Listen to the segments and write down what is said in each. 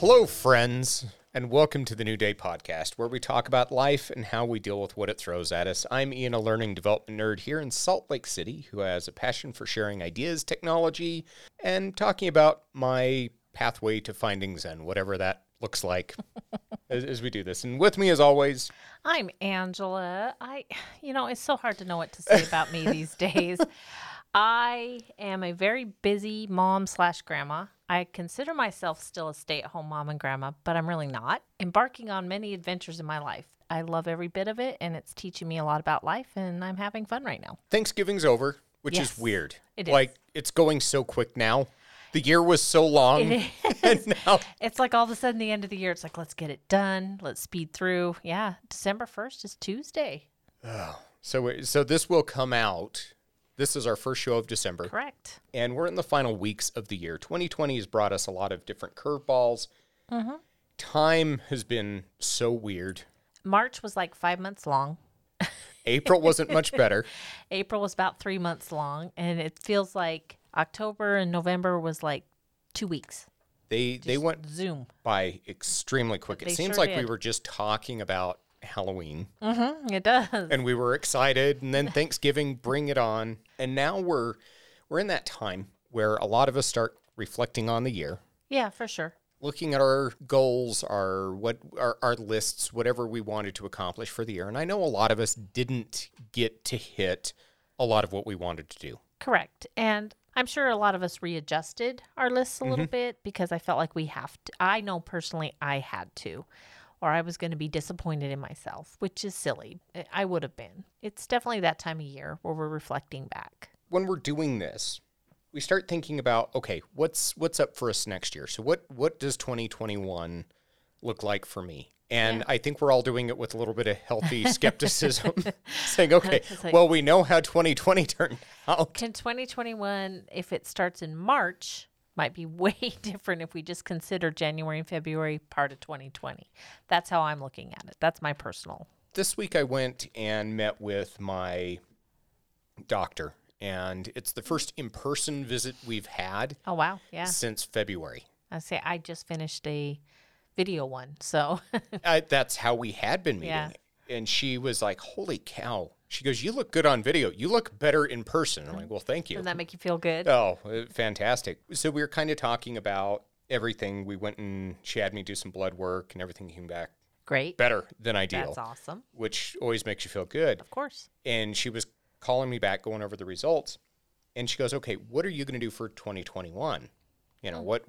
Hello, friends, and welcome to the New Day podcast, where we talk about life and how we deal with what it throws at us. I'm Ian, a learning development nerd here in Salt Lake City, who has a passion for sharing ideas, technology, and talking about my pathway to finding Zen, whatever that looks like as, as we do this. And with me, as always, I'm Angela. I, you know, it's so hard to know what to say about me these days. I am a very busy mom slash grandma. I consider myself still a stay at home mom and grandma, but I'm really not. Embarking on many adventures in my life. I love every bit of it, and it's teaching me a lot about life, and I'm having fun right now. Thanksgiving's over, which Yes, is weird. it is. Like, it's going so quick now. The year was so long. And now It's like all of a sudden, the end of the year, it's like, let's get it done. Let's speed through. Yeah, December 1st is Tuesday. Oh, So, so this will come out. This is our first show of December, Correct. and we're in the final weeks of the year. 2020 has brought us a lot of different curveballs. Mm-hmm. Time has been so weird. March was like five months long. April wasn't much better. April was about three months long, and it feels like October and November was like two weeks. They they went zoom. by extremely quick. It seems sure like we were just talking about Halloween, Mm-hmm, it does. and we were excited, and then Thanksgiving, bring it on, and now we're we're in that time where a lot of us start reflecting on the year. Yeah, for sure. looking at our goals, our what our, our lists, whatever we wanted to accomplish for the year. And I know a lot of us didn't get to hit a lot of what we wanted to do. Correct. And I'm sure a lot of us readjusted our lists a little bit because I felt like we have to. I know personally I had to, or I was going to be disappointed in myself, which is silly. I- would have been. It's definitely that time of year where we're reflecting back. When we're doing this, we start thinking about okay, what's what's up for us next year? So what what does 2021 look like for me? And I think we're all doing it with a little bit of healthy skepticism, saying, okay, like- well, we know how 2020 turned out. Can 2021, if it starts in March, might be way different if we just consider January and February part of 2020. That's how I'm looking at it. That's my personal. this week I went and met with my doctor, and it's the first in person visit we've had Oh wow, yeah. since February. I say I just finished a video one, so I, that's how we had been meeting. Yeah. And she was like, Holy cow. She goes, You look good on video. You look better in person. I'm like, Well, thank you. doesn't that make you feel good? Oh, uh, fantastic. So we were kind of talking about everything. We went and she had me do some blood work, and everything came back Great. better than ideal, That's awesome. which always makes you feel good. Of course. and she was calling me back going over the results and she goes okay what are you going to do for 2021 you know what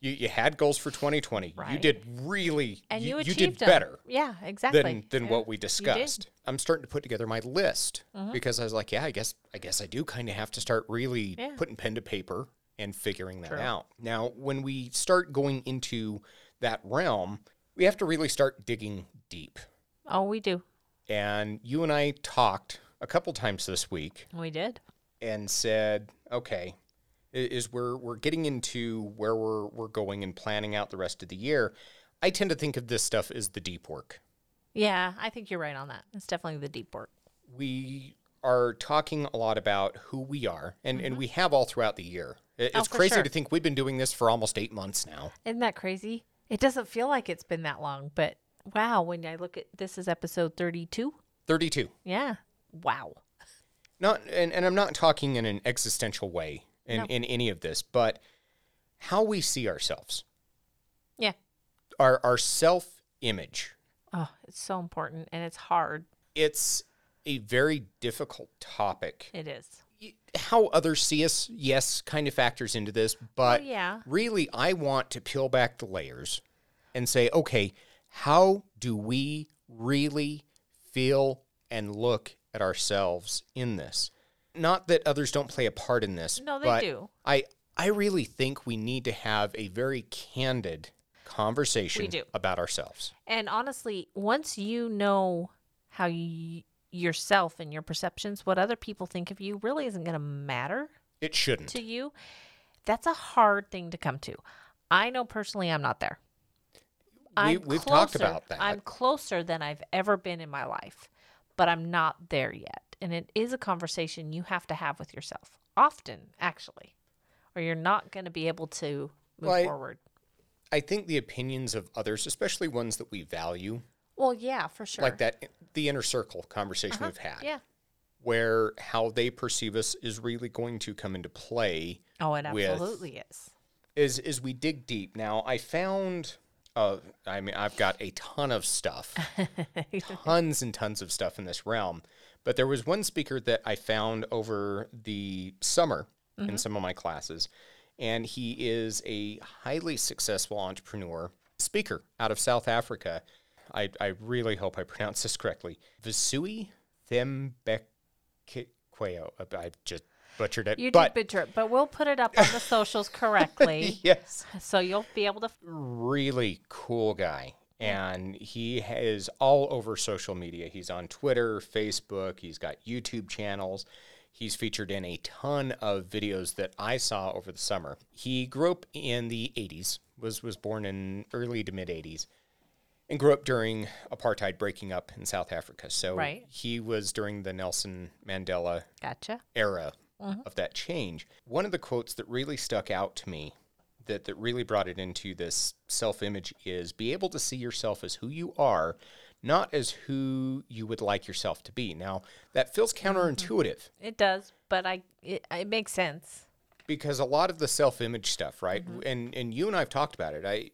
you, you had goals for 2020 you Hmm. Did really And you, you, achieved did them. better Yeah, exactly. than than Yeah, what we discussed i'm starting to put together my list Mm-hmm. because i was like yeah i guess i guess i do kind of have to start really Yeah. putting pen to paper and figuring that True. out now when we start going into that realm we have to really start digging deep Oh, we do. and you and i talked a couple times this week We did. and said, okay, is we're we're getting into where we're we're going and planning out the rest of the year. I tend to think of this stuff as the deep work. Yeah, I think you're right on that. It's definitely the deep work. We are talking a lot about who we are, and, and we have all throughout the year. It's Mm-hmm. Oh, crazy sure. to think we've been doing this for almost eight months now. Isn't that crazy? It doesn't feel like it's been that long, but wow, when I look at this is episode 32. 32. Yeah. Wow. Not and, and I'm not talking in an existential way in, No. in any of this, but how we see ourselves. Yeah. Our our self image. Oh, it's so important and it's hard. It's a very difficult topic. It is. How others see us, yes, kind of factors into this, but oh, yeah. really, I want to peel back the layers and say, okay, how do we really feel and look at ourselves in this? Not that others don't play a part in this. No, they do. I I really think we need to have a very candid conversation We do. about ourselves. And honestly, once you know how you yourself and your perceptions, what other people think of you really isn't going to matter It shouldn't. to you. That's a hard thing to come to. I know personally I'm not there. We- we've talked about that. I'm closer than I've ever been in my life, but I'm not there yet. And it is a conversation you have to have with yourself often, actually, or you're not going to be able to move Well, I- forward. I think the opinions of others, especially ones that we value, Well, yeah, for sure. like that, the inner circle conversation we've had, Yeah. where how they perceive us is really going to come into play Oh, it with- absolutely is. is as we dig deep. Now, I found, uh, I mean, I've got a ton of stuff, tons and tons of stuff in this realm. But there was one speaker that I found over the summer in mm-hmm. some of my classes, and he is a highly successful entrepreneur speaker out of South Africa. I, I really hope I pronounced this correctly. Vusi Thembekwayo. I just butchered it. You but did butcher it, but we'll put it up on the socials correctly, yes. so you'll be able to. really cool guy. And he is all over social media. He's on Twitter, Facebook, he's got YouTube channels. He's featured in a ton of videos that I saw over the summer. He grew up in the 80s, was, was born in early to mid 80s, and grew up during apartheid breaking up in South Africa. So Right. he was during the Nelson Mandela Gotcha. era mm-hmm. of that change. One of the quotes that really stuck out to me that, that really brought it into this self image is be able to see yourself as who you are, not as who you would like yourself to be. Now, that feels counterintuitive mm-hmm. It does, but I it, it makes sense. because a lot of the self image stuff, right? Mm-hmm. And and you and I've talked about it. I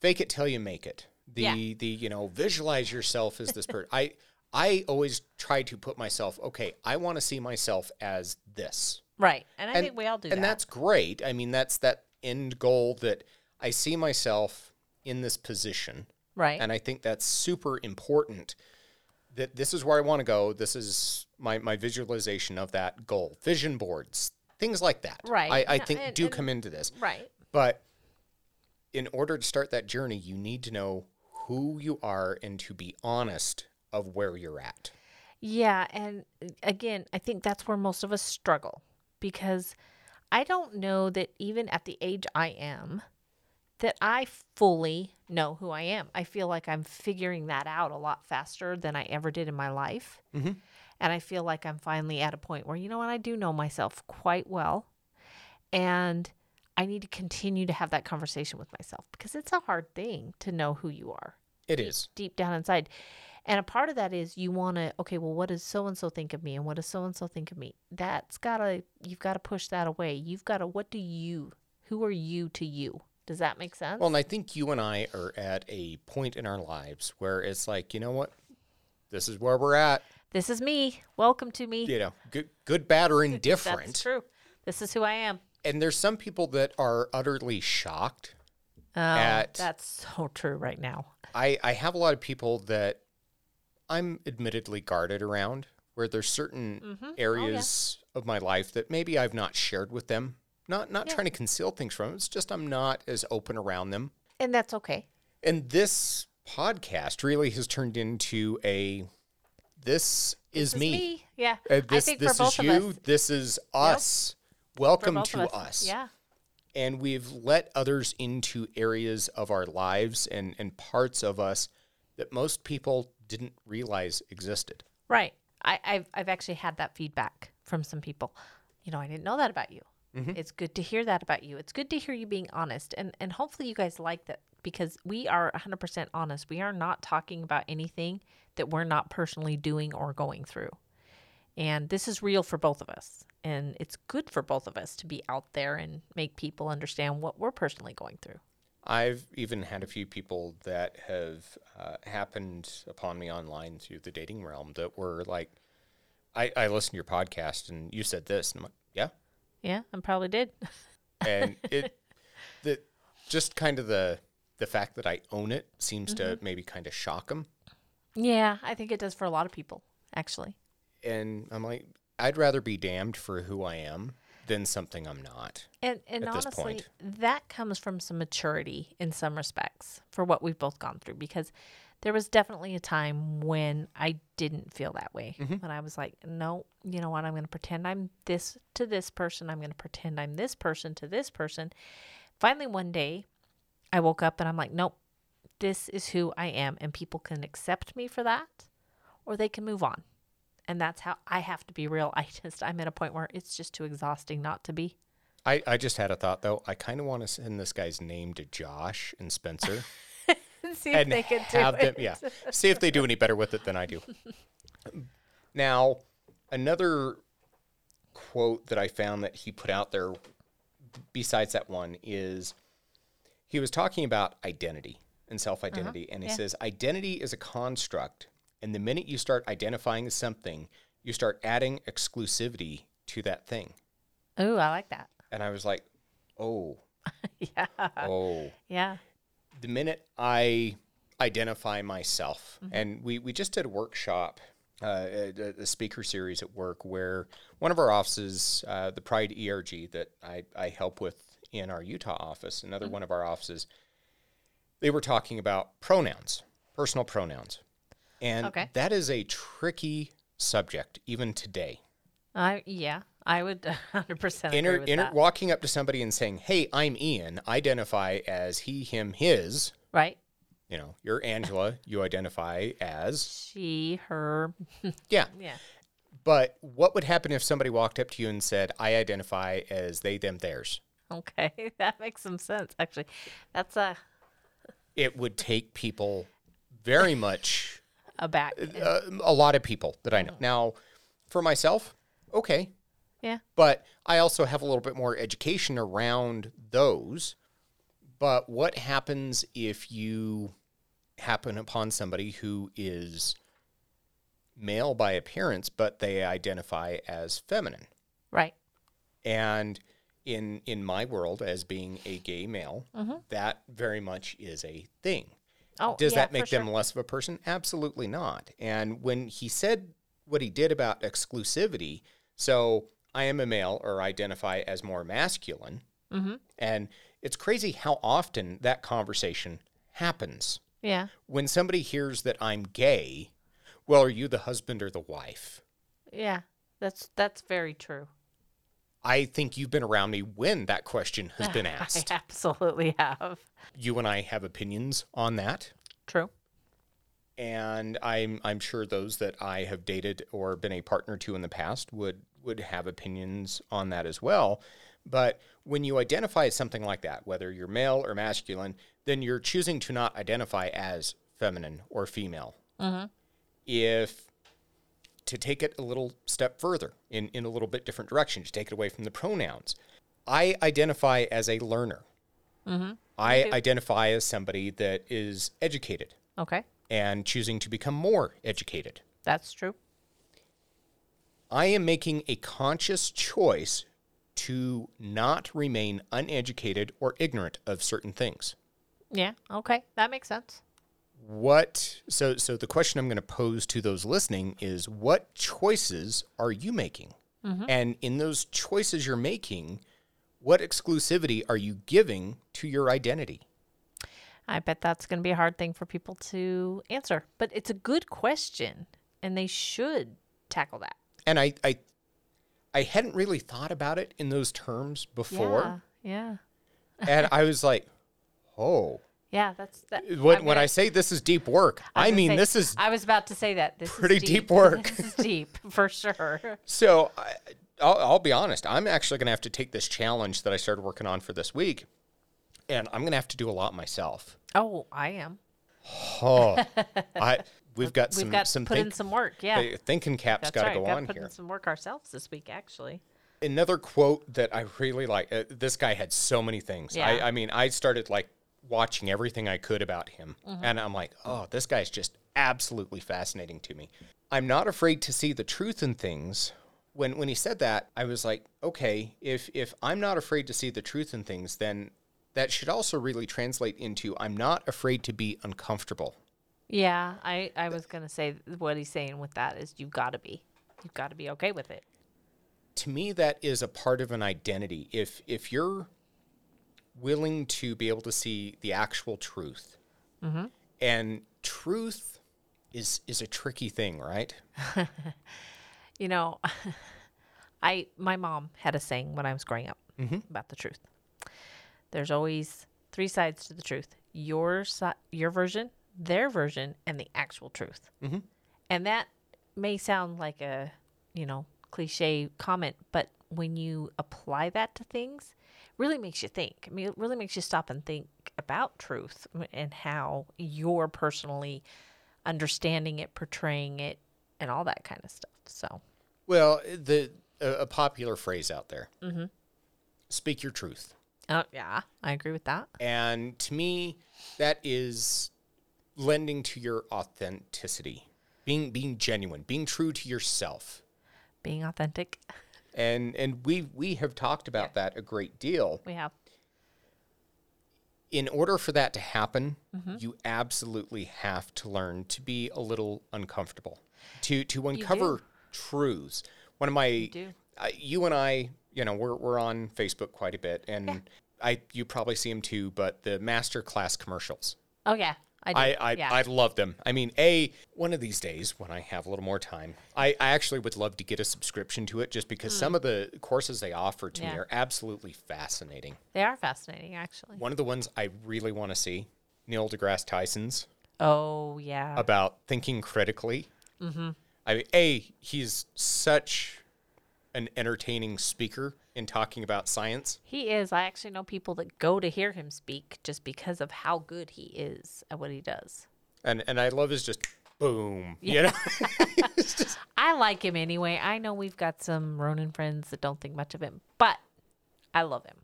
fake it till you make it. The Yeah. the you know, visualize yourself as this person. I I always try to put myself, okay, I want to see myself as this. Right, and I think we all do and that. that's great. I mean, that's that end goal that I see myself in this position, right. and I think that's super important. That this is where I want to go. This is my my visualization of that goal. Vision boards, things like that. Right. I, I No, think and- do and- come into this, right. but in order to start that journey, you need to know who you are and to be honest of where you're at. Yeah, and again, I think that's where most of us struggle because I don't know that even at the age I am that I fully know who I am. I feel like I'm figuring that out a lot faster than I ever did in my life. Mhm. And I feel like I'm finally at a point where, you know what, I do know myself quite well. And I need to continue to have that conversation with myself because it's a hard thing to know who you are It is. deep down inside. And a part of that is you want to, okay, well, what does so and so think of me? And what does so and so think of me? That's got to, you've got to push that away. You've got to, what do you, who are you to you? Does that make sense? Well, and I think you and I are at a point in our lives where it's like, you know what? This is where we're at. this is me. Welcome to me. You know, good, good, bad, or That's indifferent. true. This is who I am. And there's some people that are utterly shocked. Oh, At- that's so true right now. I, I have a lot of people that I'm admittedly guarded around, where there's certain Mm-hmm. Oh, areas of my life that maybe I've not shared with them. Not not Yeah. trying to conceal things from them. It's just I'm not as open around them. And that's okay. And this podcast really has turned into a this is This me. Yeah. Uh, this I think this for both is you. of us. This is us. Welcome to of us. Yeah. And we've let others into areas of our lives and, and parts of us that most people didn't realize existed. Right. I, I've I've actually had that feedback from some people. You know, I didn't know that about you. Mm-hmm. It's good to hear that about you. It's good to hear you being honest, and and hopefully you guys like that because we are 100% honest. We are not talking about anything that we're not personally doing or going through, and this is real for both of us. And it's good for both of us to be out there and make people understand what we're personally going through. I've even had a few people that have uh, happened upon me online through the dating realm that were like, I, I listened to your podcast and you said this. And I'm like, yeah. Yeah, I probably did. and it the just kind of the the fact that I own it seems to Mm-hmm. maybe kind of shock them. yeah, I think it does for a lot of people, actually. And I'm like, I'd rather be damned for who I am than something I'm not. And and honestly, that comes from some maturity in some respects for what we've both gone through because there was definitely a time when I didn't feel that way. Mm-hmm. When I was like, no, you know what? I'm going to pretend I'm this to this person. I'm going to pretend I'm this person to this person. Finally, one day, I woke up and I'm like, nope, this is who I am. And people can accept me for that or they can move on. And that's how I have to be real. I just, I'm at a point where it's just too exhausting not to be. I, I just had a thought though. I kind of want to send this guy's name to Josh and Spencer See if they can do have them, it. yeah, see if they do any better with it than I do. Now, another quote that I found that he put out there, besides that one, is he was talking about identity and self identity, uh-huh. and he yeah. says identity is a construct, and the minute you start identifying something, you start adding exclusivity to that thing. Ooh, I like that. And I was like, oh, yeah. oh. Yeah. the minute I identify myself, and we, we just did a workshop, uh, a, a speaker series at work where one of our offices, uh, the Pride ERG that I, I help with in our Utah office, another one of our offices, they were talking about pronouns, personal pronouns. And Okay. that is a tricky subject even today. I yeah. I would 100% agree Inter, inter, walking up to somebody and saying, Hey, I'm Ian, identify as he, him, his. right? You know, you're Angela, you identify as. She, her. Yeah. Yeah. But what would happen if somebody walked up to you and said, I identify as they, them, theirs? Okay. That makes some sense actually. That's a It would take people very much, back. uh, a lot of people that I know. Now, for myself, okay. Yeah. But I also have a little bit more education around those. But what happens if you happen upon somebody who is male by appearance, but they identify as feminine? Right. And in in my world, as being a gay male, that very much is a thing. Oh, Does yeah, that make them sure. less of a person? Absolutely not. And when he said what he did about exclusivity, so I am a male or identify as more masculine, Mm-hmm. and it's crazy how often that conversation happens. Yeah. When somebody hears that I'm gay, well, are you the husband or the wife? Yeah. That's that's very true. I think you've been around me when that question has been asked. I absolutely have. you and I have opinions on that. True. and I'm I'm sure those that I have dated or been a partner to in the past would would have opinions on that as well. But when you identify as something like that, whether you're male or masculine, then you're choosing to not identify as feminine or female. Mm-hmm. If to take it a little step further in, in a little bit different direction, to take it away from the pronouns, I identify as a learner. Mm-hmm. I identify as somebody that is educated Okay. and choosing to become more educated. That's true. I am making a conscious choice to not remain uneducated or ignorant of certain things. Yeah. Okay. That makes sense. What so so the question I'm going to pose to those listening is what choices are you making? Mm-hmm. And in those choices you're making, what exclusivity are you giving to your identity? I bet that's going to be a hard thing for people to answer, but it's a good question and they should tackle that. And I I I hadn't really thought about it in those terms before. yeah, Yeah. and I was like, "Oh, Yeah. That's that. when, when I say this is deep work, I I mean say- this is I was about to say that. This pretty is deep work. this is deep for sure. so. I, I'll, I'll be honest. I'm actually going to have to take this challenge that I started working on for this week, and I'm going to have to do a lot myself. Oh, I am. Oh, I we've got We've some got some put in some work. Yeah. thinking caps got to right. go on put here. in some work ourselves this week, actually. Another quote that I really like. Uh, this guy had so many things. Yeah. I, I mean, I started like watching everything I could about him, Mm-hmm. and I'm like, oh, this guy's just absolutely fascinating to me. I'm not afraid to see the truth in things. When when he said that, I was like, okay, if if I'm not afraid to see the truth in things, then that should also really translate into I'm not afraid to be uncomfortable. Yeah, I, I was going to say what he's saying with that is you've got to be. You've got to be okay with it. to me that is a part of an identity if if you're willing to be able to see the actual truth. Mm-hmm. And truth is is a tricky thing right? You know, I my mom had a saying when I was growing up mm-hmm. about the truth. There's always three sides to the truth: your si- your version, their version, and the actual truth. Mm-hmm. And that may sound like a you know cliche comment, but when you apply that to things, really makes you think. I mean, it really makes you stop and think about truth and how you're personally understanding it, portraying it, and all that kind of stuff. So, Well, the a, a popular phrase out there. Mm-hmm. Speak your truth. oh yeah, I agree with that. And to me, that is lending to your authenticity, being being genuine, being true to yourself. Being authentic, And and we we have talked about that a great deal. we have. In order for that to happen, you absolutely have to learn to be a little uncomfortable, to to uncover truths. One of my do. uh, you and I, you know, we're we're on Facebook quite a bit, and I you probably see them too. But the master class commercials, Oh yeah, I. I I, yeah. I love them. I mean, a one of these days when I have a little more time, I, I actually would love to get a subscription to it just because some of the courses they offer to me Hmm. Are absolutely fascinating. they are fascinating, actually. One of the ones I really want to see, Neil deGrasse Tyson's Oh yeah, about thinking critically. Mm-hmm. I mean, a he's such an entertaining speaker in talking about science. he is. I actually know people that go to hear him speak just because of how good he is at what he does. and and I love his just boom, you know. I like him anyway. I know we've got some Ronin friends that don't think much of him, but I love him.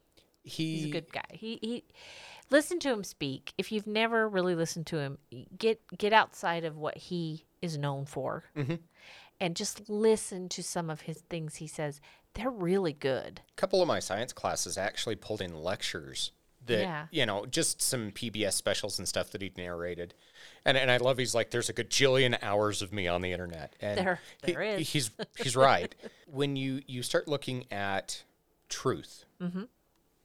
he He's a good guy. He he listen to him speak. If you've never really listened to him, get get outside of what he is known for. Mm-hmm. And just listen to some of his things he says. They're really good. a couple of my science classes actually pulled in lectures that Yeah. you know just some PBS specials and stuff that he narrated, and and I love he's like there's a gajillion hours of me on the internet, and There- he- there is. he's he's right. when you you start looking at truth, Mm-hmm.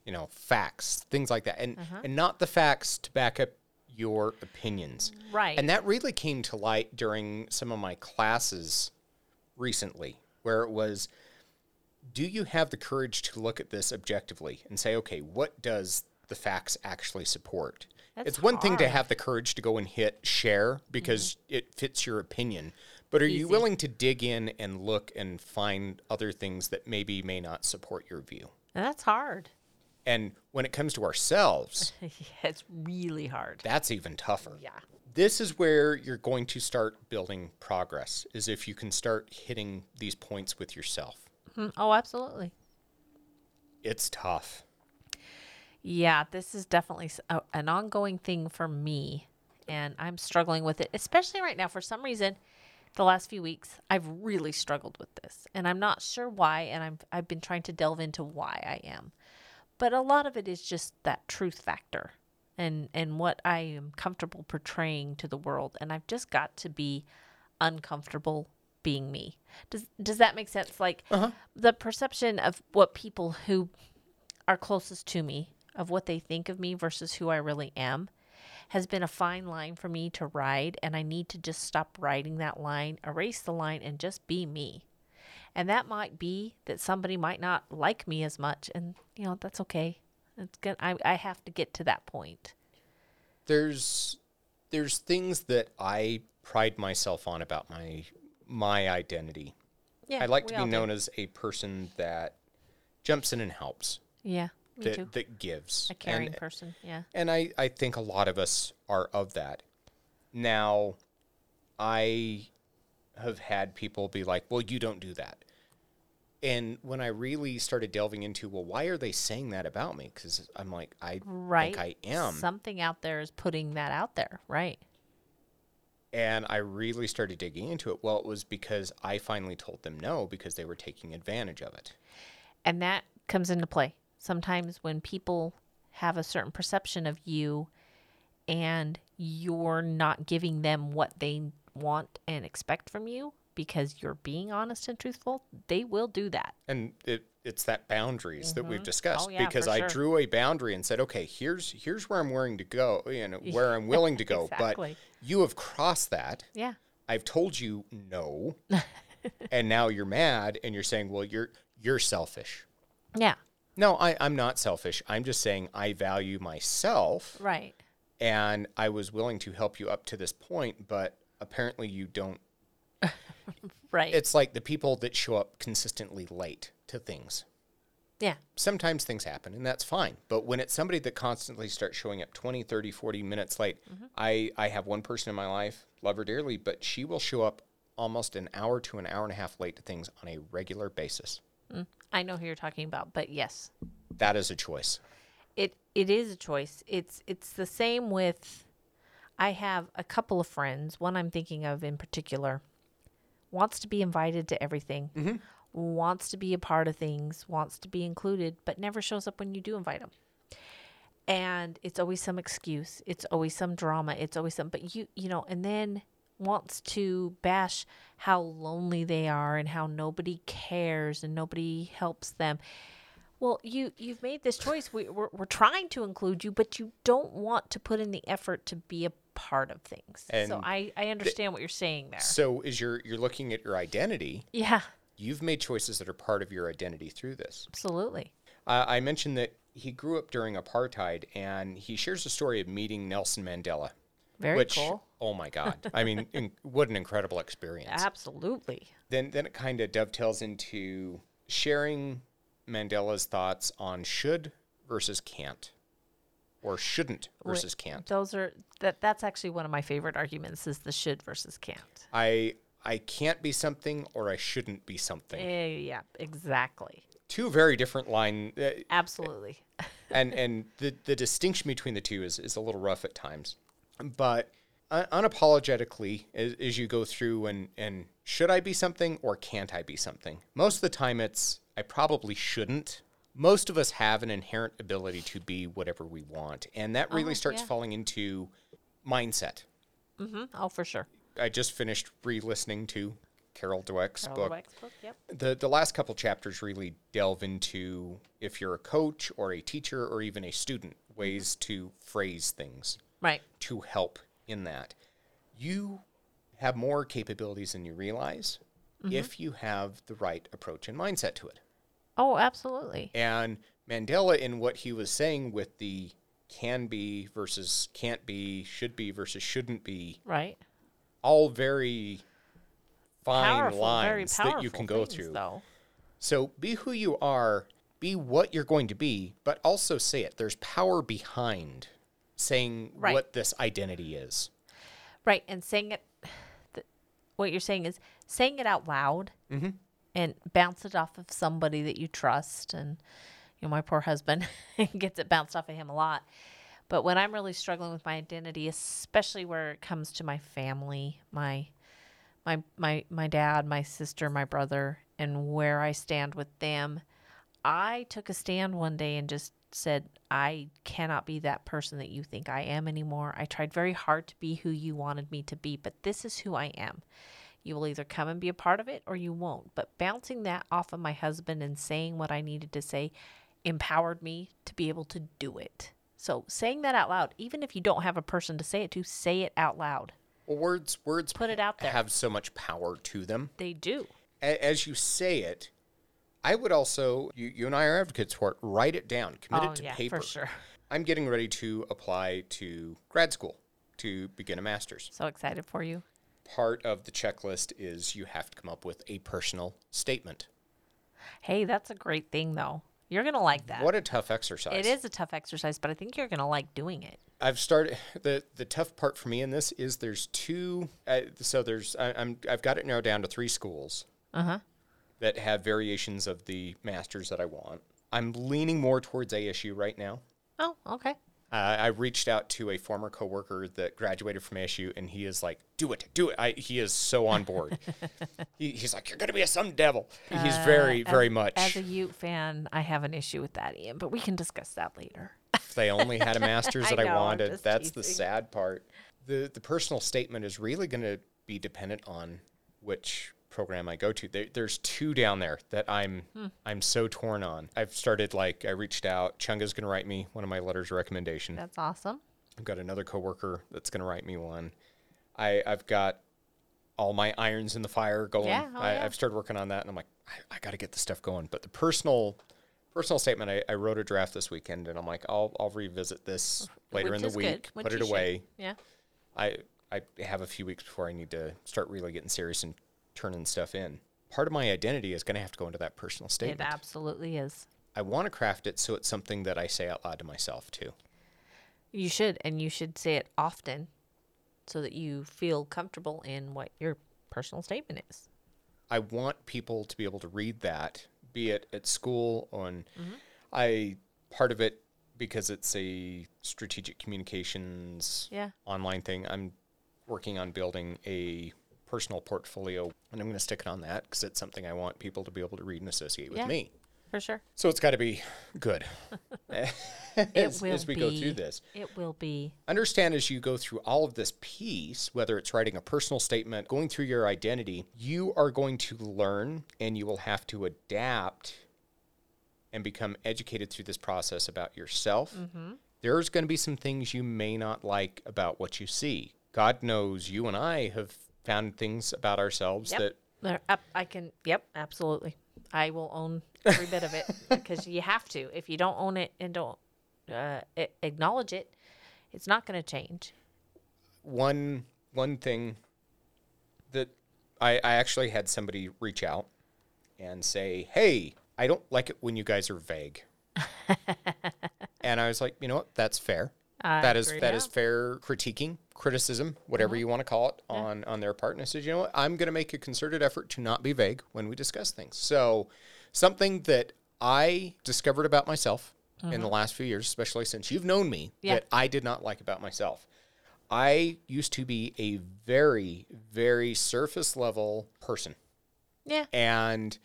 you know facts, things like that, and Uh-huh. and not the facts to back up your opinions, Right. And that really came to light during some of my classes recently, where it was do you have the courage to look at this objectively and say, okay, what does the facts actually support? That's it's one thing to. Mm-hmm. have the courage to go and hit share because it fits your opinion, but are you willing to dig in and look and find other things that maybe may not support your view? that's hard. And when it comes to ourselves, yeah, it's really hard. that's even tougher. Yeah. This is where you're going to start building progress, is if you can start hitting these points with yourself. Mhm. Oh, absolutely. It's tough. Yeah, this is definitely a, an ongoing thing for me, and I'm struggling with it, especially right now. For some reason, the last few weeks, I've really struggled with this, and I'm not sure why. And I'm I've been trying to delve into why I am, but a lot of it is just that truth factor, and and what I am comfortable portraying to the world, and I've just got to be uncomfortable being me. Does does that make sense? Like uh-huh. the perception of what people who are closest to me of what they think of me versus who I really am has been a fine line for me to ride and I need to just stop riding that line, erase the line and just be me. And that might be that somebody might not like me as much and you know that's okay. It's good. I I have to get to that point. there's there's things that I pride myself on about my my identity. Yeah. I like to be all do. known as a person that jumps in and helps, Yeah. Me that too. that gives. A caring and, person. Yeah. and I I think a lot of us are of that. Now, I have had people be like, "Well, you don't do that." And when I really started delving into, well, why are they saying that about me? Because I'm like, I Right. think I am. Something out there is putting that out there. Right. And I really started digging into it. Well, it was because I finally told them no because they were taking advantage of it. And that comes into play. Sometimes when people have a certain perception of you and you're not giving them what they want and expect from you because you're being honest and truthful, they will do that. And it, it's that boundaries that we've mm-hmm. discussed Oh, yeah, because I sure. drew a boundary and said, okay, here's here's where I'm willing to go, and where I'm willing to go. Exactly. But you have crossed that. Yeah. I've told you no. and now you're mad and you're saying, well, you're you're selfish. Yeah. No, I, I'm not selfish. I'm just saying I value myself Right. and I was willing to help you up to this point, but apparently you don't Right. it's like the people that show up consistently late to things. Yeah. Sometimes things happen and that's fine. But when it's somebody that constantly starts showing up 20, 30, 40 minutes late, mm-hmm. I, I have one person in my life, love her dearly, but she will show up almost an hour to an hour and a half late to things on a regular basis. Mm, I know who you're talking about, but yes, That is a choice. it it is a choice. It's it's the same with I have a couple of friends, one I'm thinking of in particular, wants to be invited to everything. Mm-hmm. Wants to be a part of things, wants to be included, but never shows up when you do invite them. And it's always some excuse. It's always some drama. It's always some but you you know, and then wants to bash how lonely they are and how nobody cares and nobody helps them. Well, you you've made this choice. We, we're we're trying to include you, but you don't want to put in the effort to be a part of things. so I I understand what you're saying there. So as you're you're looking at your identity, yeah, you've made choices that are part of your identity through this. absolutely. Uh, I mentioned that he grew up during apartheid, and he shares a story of meeting Nelson Mandela. Very which, cool. oh my God, I mean, in, what an incredible experience. Absolutely. Then, then it kind of dovetails into sharing Mandela's thoughts on should versus can't, or shouldn't versus can't. Those are that that's actually one of my favorite arguments is the should versus can't. I I can't be something, or I shouldn't be something. Eh, yeah, exactly. Two very different line. Uh, Absolutely. and and the the distinction between the two is is a little rough at times, but un- unapologetically as, as you go through and and should I be something or can't I be something? Most of the time, it's I probably shouldn't. Most of us have an inherent ability to be whatever we want, and that really Oh, starts yeah. falling into mindset. Mm-hmm. Oh, for sure. I just finished re-listening to Carol Dweck's Carol book Dweck's book, Yep. the the last couple chapters really delve into if you're a coach or a teacher or even a student mm-hmm. ways to phrase things Right. to help in that you have more capabilities than you realize mm-hmm. if you have the right approach and mindset to it Oh, absolutely. and mandela in what he was saying with the can be versus can't be should be versus shouldn't be Right. all very fine Powerful, lines powerful that you can go things, through though. So be who you are, be what you're going to be, but also say it. There's power behind saying Right. what this identity is. Right, and saying it. th- What you're saying is saying it out loud, Mm-hmm. And bounce it off of somebody that you trust. And you know, my poor husband gets it bounced off of him a lot. But when I'm really struggling with my identity, especially where it comes to my family, my my my my dad, my sister, my brother, and where I stand with them, I took a stand one day and just said, I cannot be that person that you think I am anymore. I tried very hard to be who you wanted me to be, but this is who I am. You will either come and be a part of it or you won't. But bouncing that off of my husband and saying what I needed to say empowered me to be able to do it. So saying that out loud, even if you don't have a person to say it to, say it out loud. Well, words words Put it out there. have so much power to them. They do. A- As you say it, I would also you, you and I are advocates for it. Write it down, commit oh, it to yeah, paper. for sure. I'm getting ready to apply to grad school to begin a master's. So excited for you. Part of the checklist is you have to come up with a personal statement. Hey, that's a great thing, though. You're going to like that. What a tough exercise. It is a tough exercise, but I think you're going to like doing it. I've started the the tough part for me in this is there's two. Uh, so there's I, I'm I've got it narrowed down to three schools Uh huh. that have variations of the masters that I want. I'm leaning more towards ASU right now. Oh, okay. Uh, I reached out to a former coworker that graduated from ASU, and he is like, "Do it, do it." I, he is so on board. he, he's like, "You're gonna be a Sun Devil." He's very, very much. Uh, As a Ute fan, I have an issue with that, Ian, but we can discuss that later. if they only had a master's that I, know, I'm wanted. That's the sad part. The the personal statement is really going to be dependent on which program I go to. There, there's two down there that I'm Hmm. I'm so torn on. I've started like I reached out. Chunga's going to write me one of my letters of recommendation. That's awesome. I've got another coworker that's going to write me one. I I've got all my irons in the fire going. Yeah, oh I, yeah. I've started working on that, and I'm like, I, I got to get this stuff going. But the personal personal statement, I, I wrote a draft this weekend, and I'm like, I'll I'll revisit this later Which in the week, put it should. away. Yeah. I I have a few weeks before I need to start really getting serious and turning stuff in. Part of my identity is going to have to go into that personal statement. It absolutely is. I want to craft it so it's something that I say out loud to myself too. You should, and you should say it often so that you feel comfortable in what your personal statement is. I want people to be able to read that, be it at school on mm-hmm. I part of it because it's a strategic communications Yeah. online thing. I'm working on building a personal portfolio and I'm going to stick it on that because it's something I want people to be able to read and associate with Yeah. me. For sure. So it's got to be good as, It will as we be. go through this. It will be. Understand as you go through all of this piece, whether it's writing a personal statement, going through your identity, you are going to learn and you will have to adapt and become educated through this process about yourself. Mm-hmm. There's going to be some things you may not like about what you see. God knows you and I have found things about ourselves Yep. that up, I can. Yep, absolutely. I will own every bit of it because you have to. If you don't own it and don't uh, acknowledge it, it's not going to change. one one thing that I, I actually had somebody reach out and say, "Hey, I don't like it when you guys are vague." and I was like, "You know what? That's fair. I that is that yeah. is fair critiquing, criticism, whatever uh-huh. you want to call it on on their part." And I said, "You know what? I'm going to make a concerted effort to not be vague when we discuss things." So, something that I discovered about myself in the uh-huh. last few years, especially since you've known me, Yeah. that I did not like about myself. I used to be a very, very surface level person. Yeah. And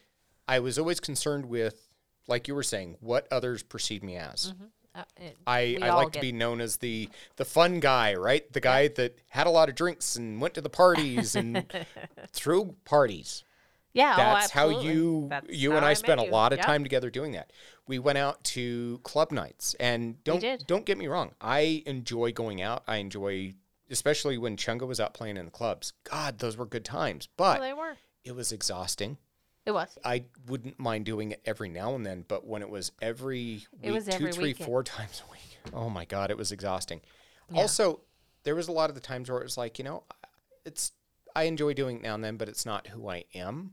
I was always concerned with, like you were saying, what others perceive me as. Mm-hmm. Uh, it- I, I like to be known as the the fun guy, right? The guy that had a lot of drinks and went to the parties and threw parties. Yeah. oh, That's how you That's you how and I, met spent a you. lot of Yep. time together doing that. We went out to club nights and don't don't get me wrong. I enjoy going out. I enjoy especially when Chunga was out playing in the clubs. God, those were good times. But Oh, they were. it was exhausting. It was. I wouldn't mind doing it every now and then, but when it was every week, It was two, every three, weekend. four times a week, oh my god, it was exhausting. Also, there was a lot of the times where it was like, you know, it's I enjoy doing it now and then, but it's not who I am.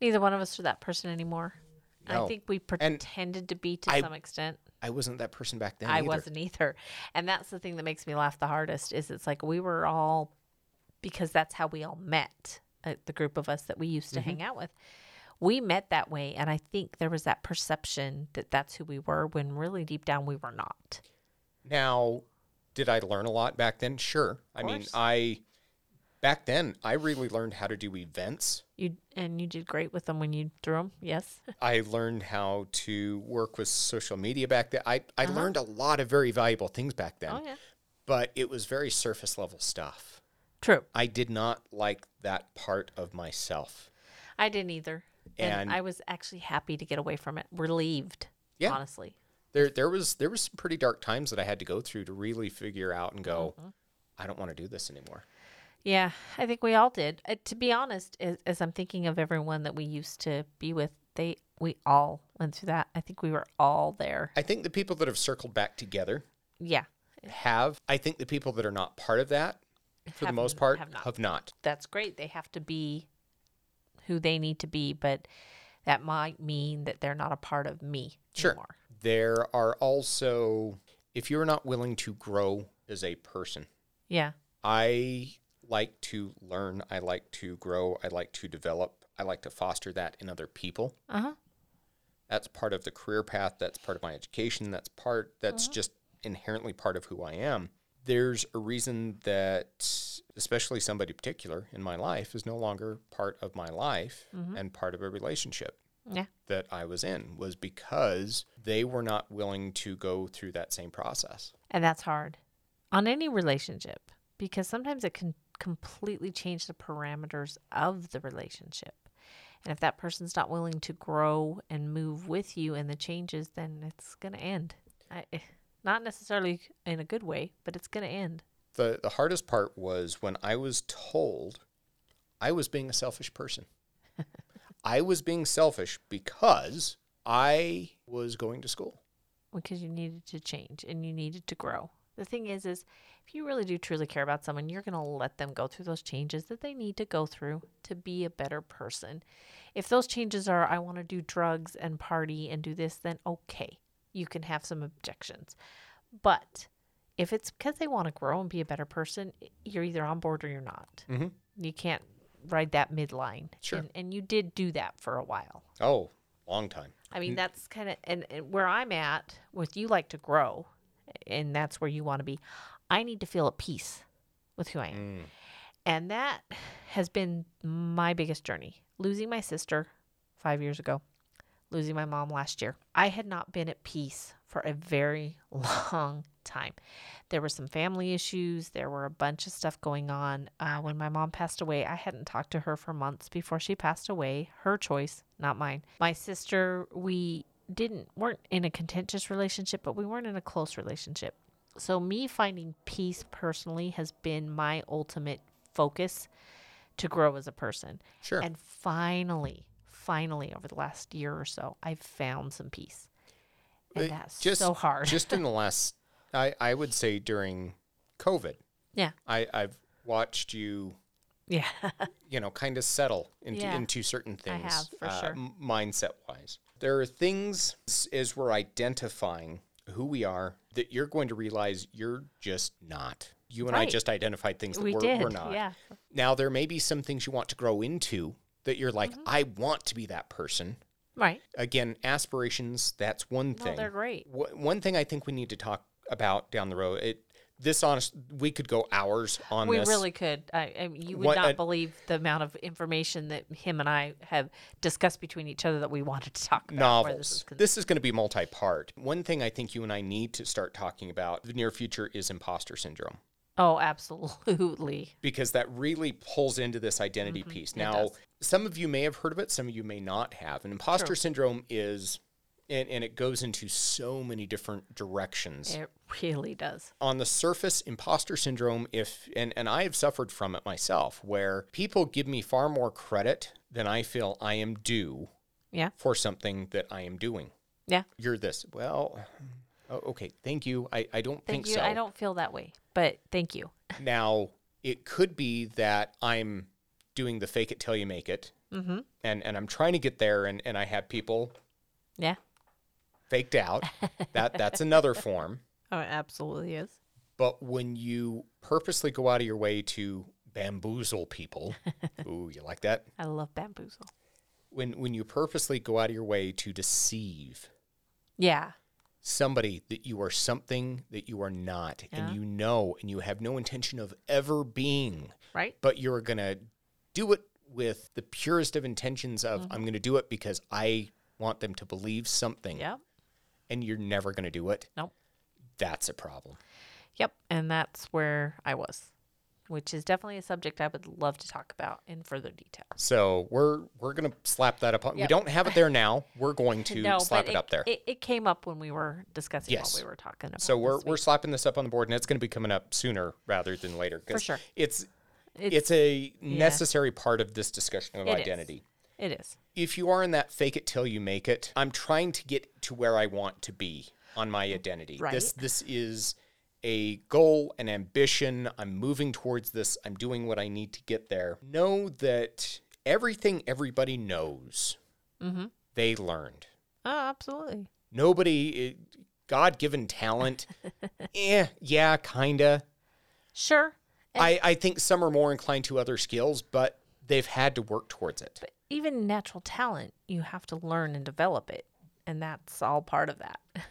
Neither one of us are that person anymore. No. I think we And pretended to be to I- some extent. I wasn't that person back then. I either. wasn't either. And that's the thing that makes me laugh the hardest is it's like we were all because that's how we all met, uh, the group of us that we used to Mm-hmm. hang out with. We met that way and I think there was that perception that that's who we were when really deep down we were not. Now, did I learn a lot back then? Sure. I mean. I back then I really learned how to do events. You and you did great with them when you threw them. Yes. I learned how to work with social media back then. I, I Uh-huh. learned a lot of very valuable things back then, Oh yeah. but it was very surface level stuff. True. I did not like that part of myself. I didn't either. And, And- I was actually happy to get away from it. Relieved. Yeah. Honestly. There there was there was some pretty dark times that I had to go through to really figure out and go, Mm-hmm. I don't want to do this anymore. Yeah, I think we all did. Uh, to be honest, as, as I'm thinking of everyone that we used to be with, they we all went through that. I think we were all there. I think the people that have circled back together Yeah, have. I think the people that are not part of that, for the most part, have not. have not. that's great. They have to be who they need to be, but that might mean that they're not a part of me Sure. anymore. There are also, if you're not willing to grow as a person, Yeah, I like to learn. I like to grow. I like to develop. I like to foster that in other people. uh huh. That's part of the career path. That's part of my education. That's part, that's just inherently part of who I am. There's a reason that, especially somebody particular in my life, is no longer part of my life and part of a relationship Yeah, that I was in was because they were not willing to go through that same process. and that's hard on any relationship because sometimes it can completely change the parameters of the relationship. And if that person's not willing to grow and move with you in the changes, then it's going to end. I, eh, not necessarily in a good way, but it's going to end. The the hardest part was when I was told I was being a selfish person. I was being selfish because I was going to school. because you needed to change and you needed to grow. The thing is, is if you really do truly care about someone, you're going to let them go through those changes that they need to go through to be a better person. If those changes are, I want to do drugs and party and do this, then okay, you can have some objections. But if it's because they want to grow and be a better person, you're either on board or you're not. Mhm. You can't ride that midline. Sure. And, and you did do that for a while. Oh, long time. I mean, that's kind of and, and where I'm at with you like to grow, and that's where you want to be. I need to feel at peace with who I am, Mm. and that has been my biggest journey. Losing my sister five years ago, losing my mom last year. I had not been at peace for a very long time. There were some family issues. There were a bunch of stuff going on. Uh, when my mom passed away, I hadn't talked to her for months before she passed away. Her choice, not mine. My sister, we didn't weren't in a contentious relationship, but we weren't in a close relationship. So me finding peace personally has been my ultimate focus to grow as a person. Sure. And finally, finally, over the last year or so, I've found some peace. And Uh, that's just so hard. just in the last, I I would say during COVID, yeah. I I've watched you, Yeah. you know, kind of settle into Yeah. into certain things I have, for sure. mindset wise. There are things as we're identifying who we are that you're going to realize you're just not. You and I just identified things that we we're, did. we're not. Yeah. Now there may be some things you want to grow into that you're like, Mm-hmm. I want to be that person. Right. Again, aspirations, that's one No, thing. they're great. Wh- one thing I think we need to talk about down the road. It this honest we could go hours on We this. really could. I, I mean, you would What not a- believe the amount of information that him and I have discussed between each other that we wanted to talk about. novels. This is con- This is going to be multi-part. One thing I think you and I need to start talking about the near future is imposter syndrome oh, absolutely. because that really pulls into this identity mm-hmm. piece. Now, some of you may have heard of it, some of you may not have. And imposter True. syndrome is and, and it goes into so many different directions. It really does. on the surface imposter syndrome if and, and i have suffered from it myself where people give me far more credit than i feel i am due Yeah. for something that i am doing Yeah. you're this well okay thank you i, I don't Thank think you. so I don't feel that way, but thank you. now it could be that i'm doing the fake it till you make it Mm-hmm. and and i'm trying to get there and and i have people Yeah. faked out that that's another form Oh, it absolutely is. But when you purposely go out of your way to bamboozle people, ooh, you like that? I love bamboozle. When when you purposely go out of your way to deceive Yeah. Somebody that you are something that you are not, Yeah. and you know, and you have no intention of ever being, Right. but you're gonna do it with the purest of intentions of Mm-hmm. I'm gonna do it because I want them to believe something, Yep. and you're never gonna do it. Nope. That's a problem. Yep. And that's where I was, which is definitely a subject I would love to talk about in further detail. So we're we're gonna slap that up. On, We don't have it there now. We're going to no, slap but it, up there. It, it came up when we were discussing Yes. what we were talking about. so we're we're slapping this up on the board, and it's going to be coming up sooner rather than later. 'cause sure. It's It's- it's a necessary part of this discussion of It is. identity. It is. If you are in that fake it till you make it, I'm trying to get to where I want to be on my identity. This this is a goal, an ambition. I'm moving towards this. I'm doing what I need to get there. Know that everything everybody knows, Mm-hmm. they learned. Oh, absolutely. Nobody, God given talent, eh, yeah, kinda. Sure. And- I, I think some are more inclined to other skills, but they've had to work towards it. But even natural talent, you have to learn and develop it. And that's all part of that.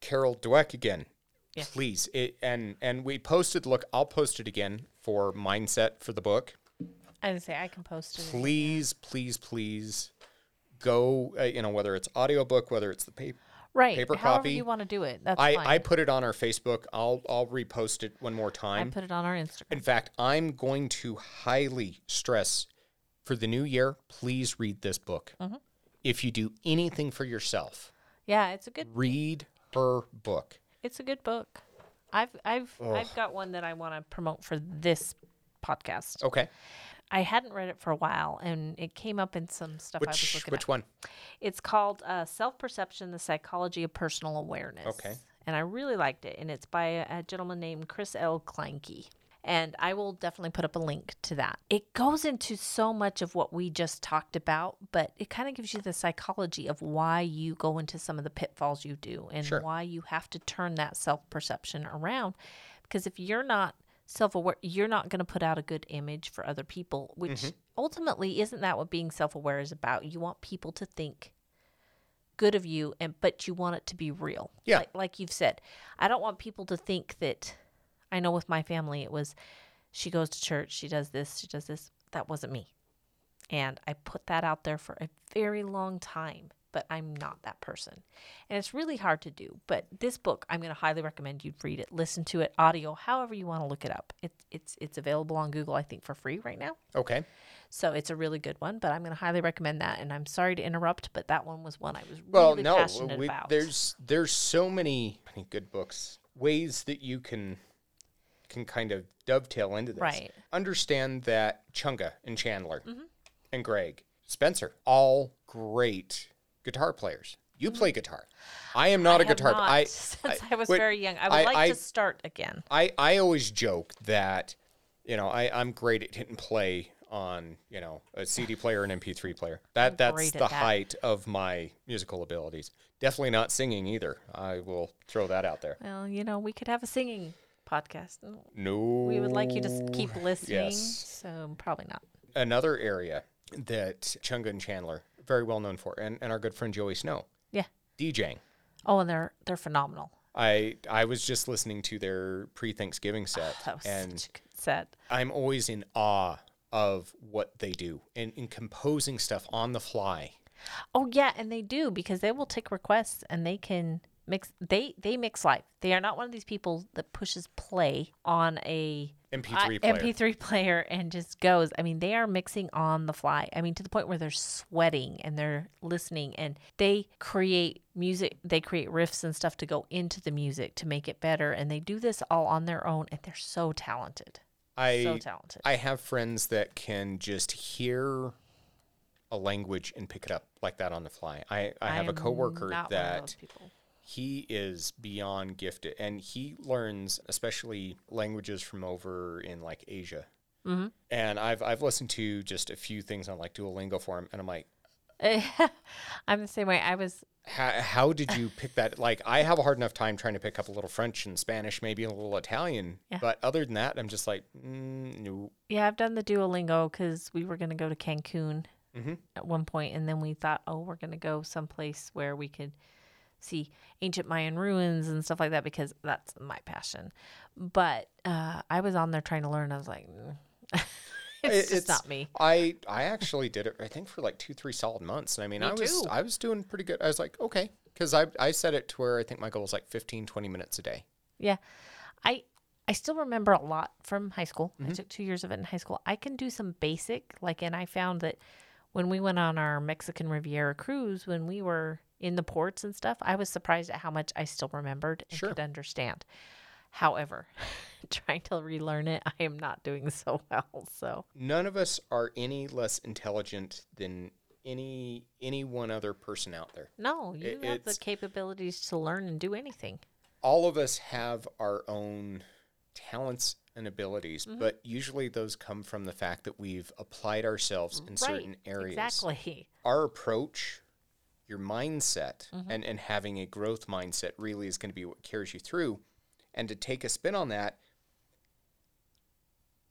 Carol Dweck again. Yeah. Please. It, and and we posted, look, I'll post it again for mindset for the book. I would say I can post it. Please, please, please go, uh, you know, whether it's audiobook, whether it's the paper. Right. paper however copy. you want to do it. That's I, fine. I put it on our Facebook. I'll I'll repost it one more time. I put it on our Instagram. In fact, I'm going to highly stress for the new year, please read this book. Mm-hmm. If you do anything for yourself, Yeah, it's a good read her book. It's a good book. I've I've I've got one that I want to promote for this podcast. Okay. I hadn't read it for a while, and it came up in some stuff I was Which looking which at. Which one? It's called uh, Self Perception: The Psychology of Personal Awareness. Okay. and I really liked it. And it's by a, a gentleman named Chris L. Kleinke. And I will definitely put up a link to that. It goes into so much of what we just talked about, but it kind of gives you the psychology of why you go into some of the pitfalls you do and Sure. why you have to turn that self perception around. Because if you're not self aware, you're not going to put out a good image for other people, which Mm-hmm. ultimately isn't that what being self aware is about. You want people to think good of you and but you want it to be real Yeah. like, like you've said i don't want people to think that i know with my family it was she goes to church she does this she does this that wasn't me and i put that out there for a very long time but i'm not that person and it's really hard to do but this book i'm going to highly recommend you read it listen to it audio however you want to look it up it, it's it's available on google i think for free right now Okay. so it's a really good one, but I'm going to highly recommend that. And I'm sorry to interrupt, but that one was one I was Well, really no, passionate we, about. there's there's so many, many good books, ways that you can can kind of dovetail into this. Right. Understand that Chunga and Chandler Mm-hmm. and Greg Spencer, all great guitar players. You play guitar. I am not Mm-hmm. I a guitar. not I since I, I- was wait, very young. I would I- like to start again. I, I always joke that, you know, I, I'm great at hit and play on, you know, a CD player and MP3 player. That that's great at the that. height of my musical abilities. Definitely not singing either. I will throw that out there. Well, you know, we could have a singing podcast. No. We would like you to keep listening. Yes. So probably not. Another area that Chunga and Chandler very well known for, and, and our good friend Joey Snow, Yeah. DJing. Oh, and they're they're phenomenal. I I was just listening to their pre-Thanksgiving set, That was and such a good set. I'm always in awe of what they do and in composing stuff on the fly. Oh yeah, and they do because they will take requests and they can mix. They they mix live. They are not one of these people that pushes play on a MP3 I- uh, player. MP3 player and just goes. I mean, they are mixing on the fly. I mean, to the point where they're sweating and they're listening and they create music, they create riffs and stuff to go into the music to make it better. And they do this all on their own and they're so talented. I so talented. I have friends that can just hear a language and pick it up like that on the fly. I, I have a coworker not one of those that people. He is beyond gifted and he learns especially languages from over in like Asia. Mm-hmm. And I've I've listened to just a few things on like Duolingo for him and I'm like I'm the same way. I was how, how did you pick that? Like, I have a hard enough time trying to pick up a little French and Spanish, maybe a little Italian. Yeah. But other than that, I'm just like, mm, no. Yeah, I've done the Duolingo because we were going to go to Cancun Mhm. at one point, and then we thought, oh, we're going to go someplace where we could see ancient Mayan ruins and stuff like that because that's my passion. But uh, I was on there trying to learn. I was like, mm. it's It- just not me. I I actually did it. I think for like two, three solid months. And I mean, Me I was too. I was doing pretty good. I was like, okay, because I I set it to where I think my goal was like 15, 20 minutes a day. Yeah, I I still remember a lot from high school. Mm-hmm. I took two years of it in high school. I can do some basic, like, and I found that when we went on our Mexican Riviera cruise, when we were in the ports and stuff, I was surprised at how much I still remembered and Sure. could understand. However, trying to relearn it, I am not doing so well. So None of us are any less intelligent than any any one other person out there. no, you It- have the capabilities to learn and do anything. all of us have our own talents and abilities, Mm-hmm. but usually those come from the fact that we've applied ourselves in certain areas. Exactly. Our approach, your mindset, Mm-hmm. and, and having a growth mindset really is going to be what carries you through. And to take a spin on that,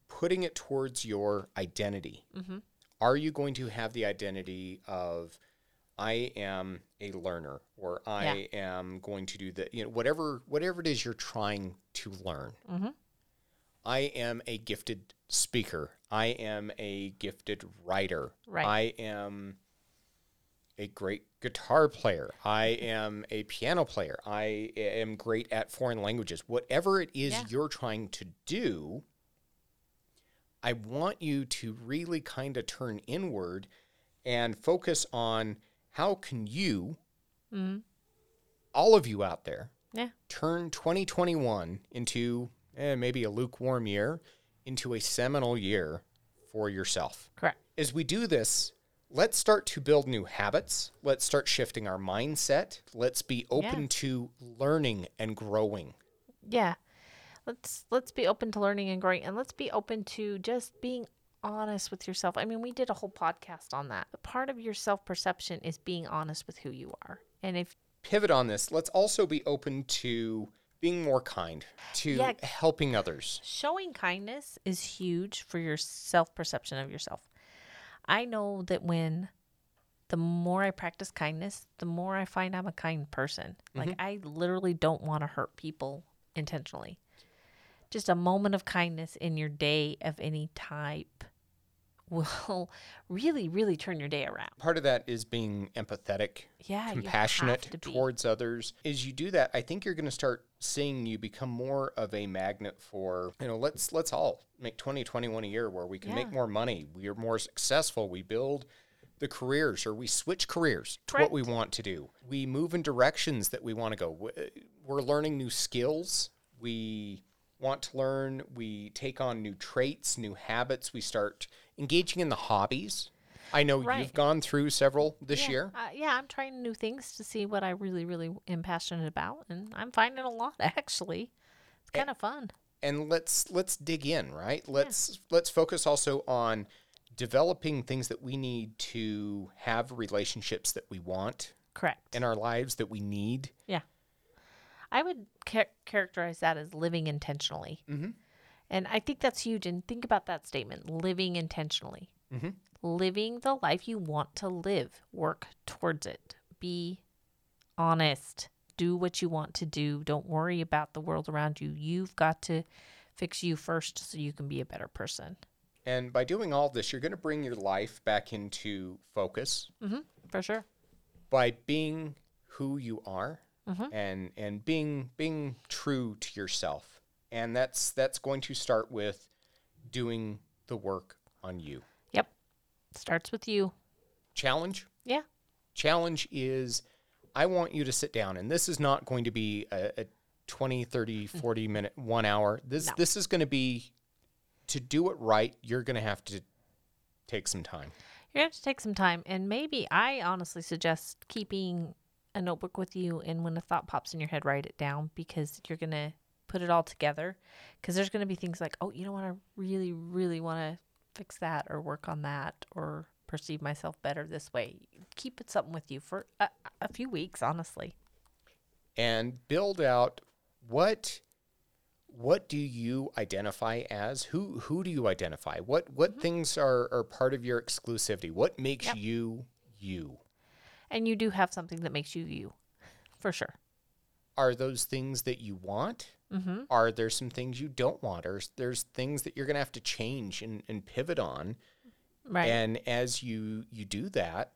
putting it towards your identity. Mm-hmm. Are you going to have the identity of I am a learner or I am going to do the you know whatever whatever it is you're trying to learn. Mm-hmm. I am a gifted speaker. I am a gifted writer. Right. I am a great guitar player. I am a piano player. I am great at foreign languages. Whatever it is Yeah. you're trying to do, I want you to really kind of turn inward and focus on how can you, Mm-hmm. all of you out there, Yeah. turn 2021 into eh, maybe a lukewarm year into a seminal year for yourself. Correct. As we do this, let's start to build new habits. Let's start shifting our mindset. Let's be open Yeah. to learning and growing. Yeah. Let's let's be open to learning and growing and let's be open to just being honest with yourself. I mean, we did a whole podcast on that. Part of your self-perception is being honest with who you are. And if Pivot on this. Let's also be open to being more kind, to Yeah. helping others. showing kindness is huge for your self-perception of yourself. I know that when the more I practice kindness, the more I find I'm a kind person. Like mm-hmm. I literally don't want to hurt people intentionally. Just a moment of kindness in your day of any type will really, really turn your day around. Part of that is being empathetic, Yeah, compassionate to towards others. As you do that, I think you're going to start seeing you become more of a magnet for, you know, let's let's all make 2021 a year where we can make more money, we are more successful, we build the careers or we switch careers to what we want to do. We move in directions that we want to go. We're learning new skills. We want to learn. We take on new traits, new habits. We start engaging in the hobbies. I know you've gone through several this yeah, year. Uh, yeah, I'm trying new things to see what I really, really am passionate about, and I'm finding a lot actually. It's kind of fun. and let's let's dig in right let's let's focus also on developing things that we need to have relationships that we want Correct. in our lives that we need Yeah. I would char- characterize that as living intentionally. Mhm. And I think that's huge. And think about that statement living intentionally. Mhm. Living the life you want to live, work towards it, be honest, do what you want to do. Don't worry about the world around you. You've got to fix you first so you can be a better person. and by doing all this you're going to bring your life back into focus Mm-hmm. For sure. by being who you are Mhm. and and being being true to yourself and that's that's going to start with doing the work on you. Starts with you. challenge Yeah. challenge is I want you to sit down and this is not going to be a, a 20, 30, mm. 40 minute, 1 hour. This No. this is going to be to do it right, you're going to have to take some time. You're going to have to take some time. And maybe I honestly suggest keeping a notebook with you. And when a thought pops in your head, write it down because you're going to put it all together. Because there's going to be things like, oh, you know what? I really, really want to fix that or work on that or perceive myself better this way. Keep it something with you for a, a few weeks, honestly. And build out what what do you identify as? Who who do you identify? What what things are, are part of your exclusivity? What makes Mm-hmm. Yep. you you? And you do have something that makes you you, for sure. Are those things that you want? Mm-hmm. Are there some things you don't want? Or there's things that you're going to have to change and, and pivot on? Right. And as you you do that,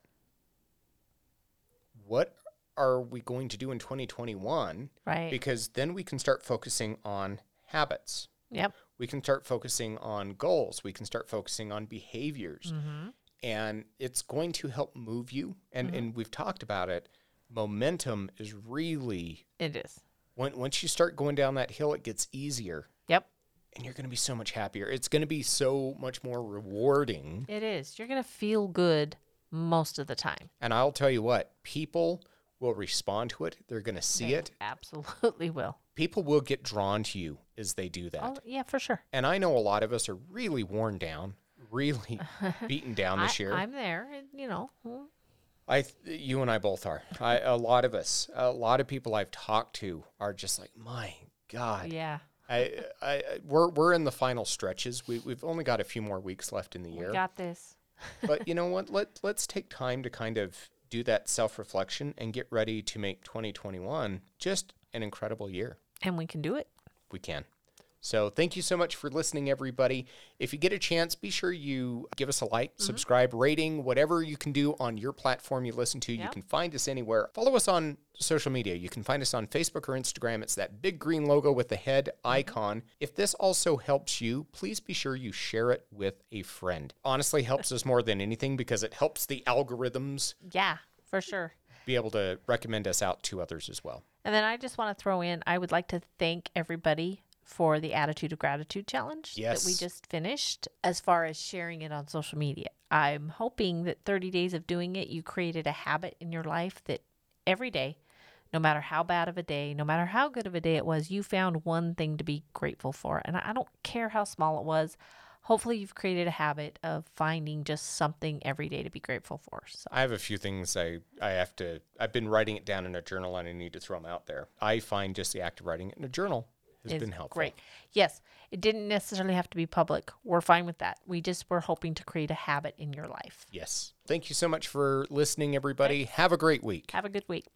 what are we going to do in 2021? right. Because then we can start focusing on habits. yep. We can start focusing on goals. We can start focusing on behaviors. Mm-hmm. And it's going to help move you. And and we've talked about it. Momentum is really It is. when once you start going down that hill, it gets easier. Yep. And you're going to be so much happier. It's going to be so much more rewarding. It is. You're going to feel good most of the time. And I'll tell you what, people will respond to it. They're going to see They it. Absolutely will. People will get drawn to you as they do that. Oh, yeah, for sure. And I know a lot of us are really worn down, really beaten down this I, year. I'm there, you know. I, you and I both are. I, a lot of us, a lot of people I've talked to are just like, my God. Yeah, I, I, I- we're, we're in the final stretches. We, we've only got a few more weeks left in the year. we got this. but you know what? Let, let's take time to kind of do that self reflection and get ready to make 2021 just an incredible year. And we can do it. we can. So thank you so much for listening, everybody. If you get a chance, be sure you give us a like, Mm-hmm. subscribe, rating, whatever you can do on your platform you listen to. You can find us anywhere. Follow us on social media. You can find us on Facebook or Instagram. It's that big green logo with the head Mm-hmm. icon. If this also helps you, please be sure you share it with a friend. Honestly, helps us more than anything because it helps the algorithms Yeah, for sure. be able to recommend us out to others as well. And then I just want to throw in I would like to thank everybody for the Attitude of Gratitude Challenge that we just finished as far as sharing it on social media. I'm hoping that 30 days of doing it, you created a habit in your life that every day, no matter how bad of a day, no matter how good of a day it was, you found one thing to be grateful for. And I I don't care how small it was. Hopefully, you've created a habit of finding just something every day to be grateful for. So, I have a few things I, I have to, I've been writing it down in a journal and I need to throw them out there. I find just the act of writing it in a journal has is been helpful. Great. Yes, it didn't necessarily have to be public. We're fine with that. We just were hoping to create a habit in your life. Yes. Thank you so much for listening, everybody. Have a great week. Have a good week.